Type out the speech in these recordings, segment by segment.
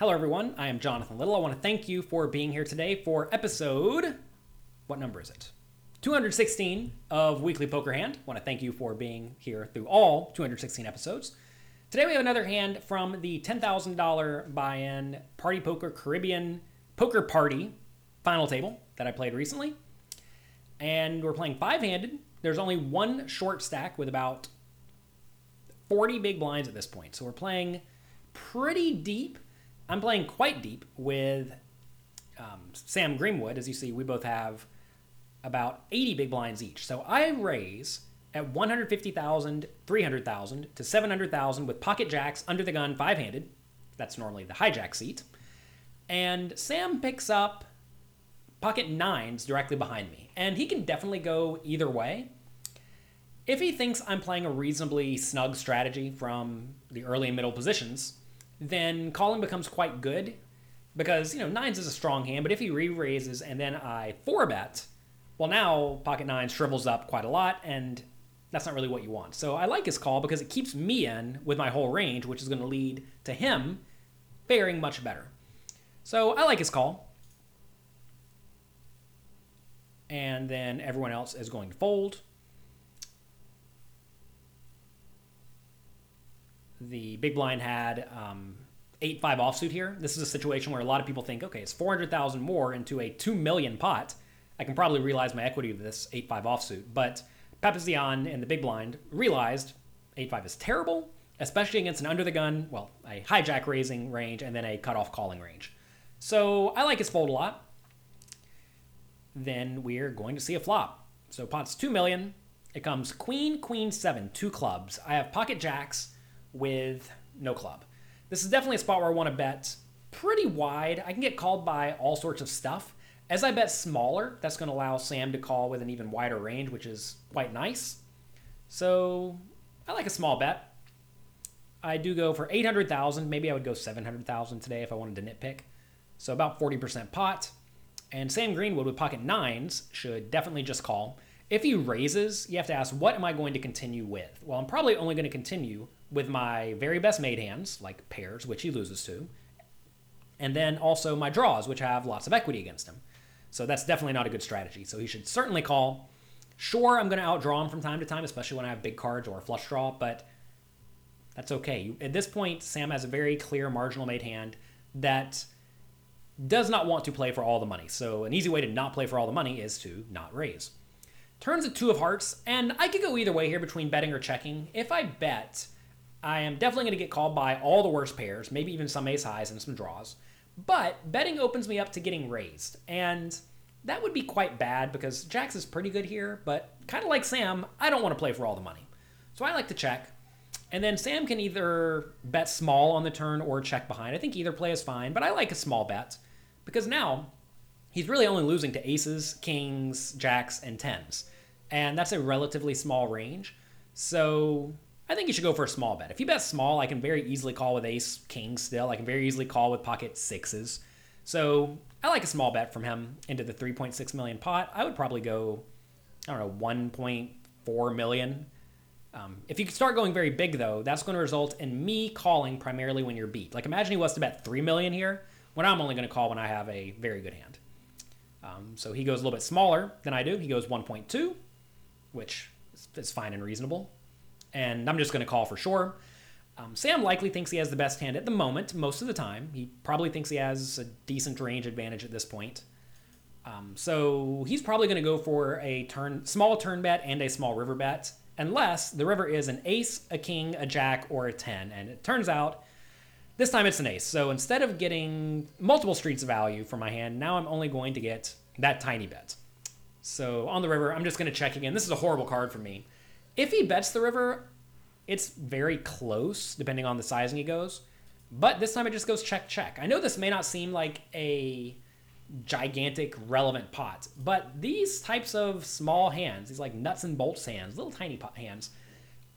Hello, everyone. I am Jonathan Little. I want to thank you for being here today for episode. What number is it? 216 of Weekly Poker Hand. I want to thank you for being here through all 216 episodes. Today we have another hand from the $10,000 buy-in Party Poker Caribbean Poker Party final table that I played recently. And we're playing five-handed. There's only one short stack with about 40 big blinds at this point. So we're playing pretty deep. I'm playing quite deep with um, Sam Greenwood. As you see, we both have about 80 big blinds each. So I raise at 150,000, 300,000 to 700,000 with pocket jacks under the gun five handed. That's normally the hijack seat. And Sam picks up pocket nines directly behind me. And he can definitely go either way. If he thinks I'm playing a reasonably snug strategy from the early and middle positions, then calling becomes quite good because, you know, nines is a strong hand, but if he re raises and then I four bet, well, now pocket nine shrivels up quite a lot, and that's not really what you want. So I like his call because it keeps me in with my whole range, which is going to lead to him faring much better. So I like his call. And then everyone else is going to fold. The big blind had um, 8 5 offsuit here. This is a situation where a lot of people think, okay, it's 400,000 more into a 2 million pot. I can probably realize my equity with this 8 5 offsuit. But Papazian and the big blind realized 8 5 is terrible, especially against an under the gun, well, a hijack raising range and then a cutoff calling range. So I like his fold a lot. Then we're going to see a flop. So pot's 2 million. It comes queen, queen, seven, two clubs. I have pocket jacks with no club. This is definitely a spot where I want to bet pretty wide. I can get called by all sorts of stuff. As I bet smaller, that's going to allow Sam to call with an even wider range, which is quite nice. So I like a small bet. I do go for 800,000. Maybe I would go 700,000 today if I wanted to nitpick. So about 40% pot. And Sam Greenwood with pocket nines should definitely just call. If he raises, you have to ask, what am I going to continue with? Well, I'm probably only going to continue with my very best made hands, like pairs, which he loses to, and then also my draws, which have lots of equity against him. So that's definitely not a good strategy. So he should certainly call. Sure, I'm going to outdraw him from time to time, especially when I have big cards or a flush draw, but that's okay. At this point, Sam has a very clear marginal made hand that does not want to play for all the money. So an easy way to not play for all the money is to not raise. Turns a two of hearts, and I could go either way here between betting or checking. If I bet, I am definitely going to get called by all the worst pairs, maybe even some ace highs and some draws. But betting opens me up to getting raised, and that would be quite bad because jacks is pretty good here, but kind of like Sam, I don't want to play for all the money. So I like to check. And then Sam can either bet small on the turn or check behind. I think either play is fine, but I like a small bet because now he's really only losing to aces, kings, jacks, and tens. And that's a relatively small range. So I think you should go for a small bet. If you bet small, I can very easily call with ace, king still. I can very easily call with pocket sixes. So I like a small bet from him into the 3.6 million pot. I would probably go, I don't know, 1.4 million. Um, if you start going very big, though, that's going to result in me calling primarily when you're beat. Like imagine he was to bet 3 million here, when I'm only going to call when I have a very good hand. Um, so he goes a little bit smaller than I do. He goes 1.2, which is fine and reasonable and I'm just going to call for sure. Um, Sam likely thinks he has the best hand at the moment, most of the time. He probably thinks he has a decent range advantage at this point. Um, so he's probably going to go for a turn, small turn bet and a small river bet, unless the river is an ace, a king, a jack, or a 10. And it turns out this time it's an ace. So instead of getting multiple streets of value for my hand, now I'm only going to get that tiny bet. So on the river, I'm just going to check again. This is a horrible card for me. If he bets the river, it's very close depending on the sizing he goes. But this time it just goes check, check. I know this may not seem like a gigantic relevant pot, but these types of small hands, these like nuts and bolts hands, little tiny pot hands,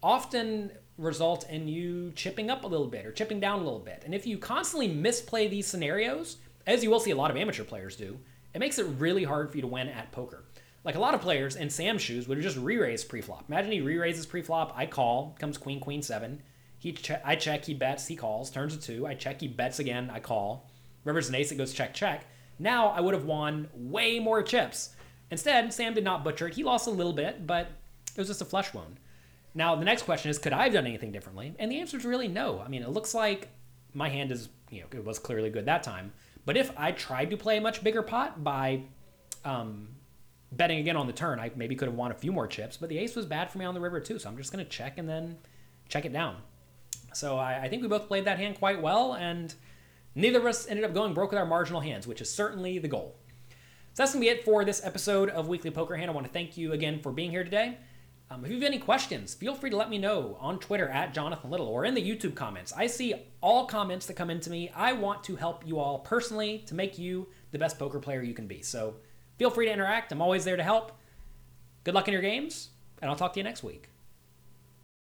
often result in you chipping up a little bit or chipping down a little bit. And if you constantly misplay these scenarios, as you will see a lot of amateur players do, it makes it really hard for you to win at poker. Like a lot of players in Sam's shoes would have just re-raise pre-flop. Imagine he re-raises pre-flop, I call, comes queen, queen, seven. He che- I check, he bets, he calls, turns a two. I check, he bets again, I call. River's an ace, it goes check, check. Now I would have won way more chips. Instead, Sam did not butcher it. He lost a little bit, but it was just a flesh wound. Now the next question is, could I have done anything differently? And the answer is really no. I mean, it looks like my hand is, you know, it was clearly good that time. But if I tried to play a much bigger pot by um, betting again on the turn, I maybe could have won a few more chips. But the ace was bad for me on the river too, so I'm just going to check and then check it down. So I, I think we both played that hand quite well, and neither of us ended up going broke with our marginal hands, which is certainly the goal. So that's going to be it for this episode of Weekly Poker Hand. I want to thank you again for being here today. Um, if you have any questions, feel free to let me know on Twitter at Jonathan Little or in the YouTube comments. I see all comments that come into me. I want to help you all personally to make you the best poker player you can be. So feel free to interact. I'm always there to help. Good luck in your games, and I'll talk to you next week.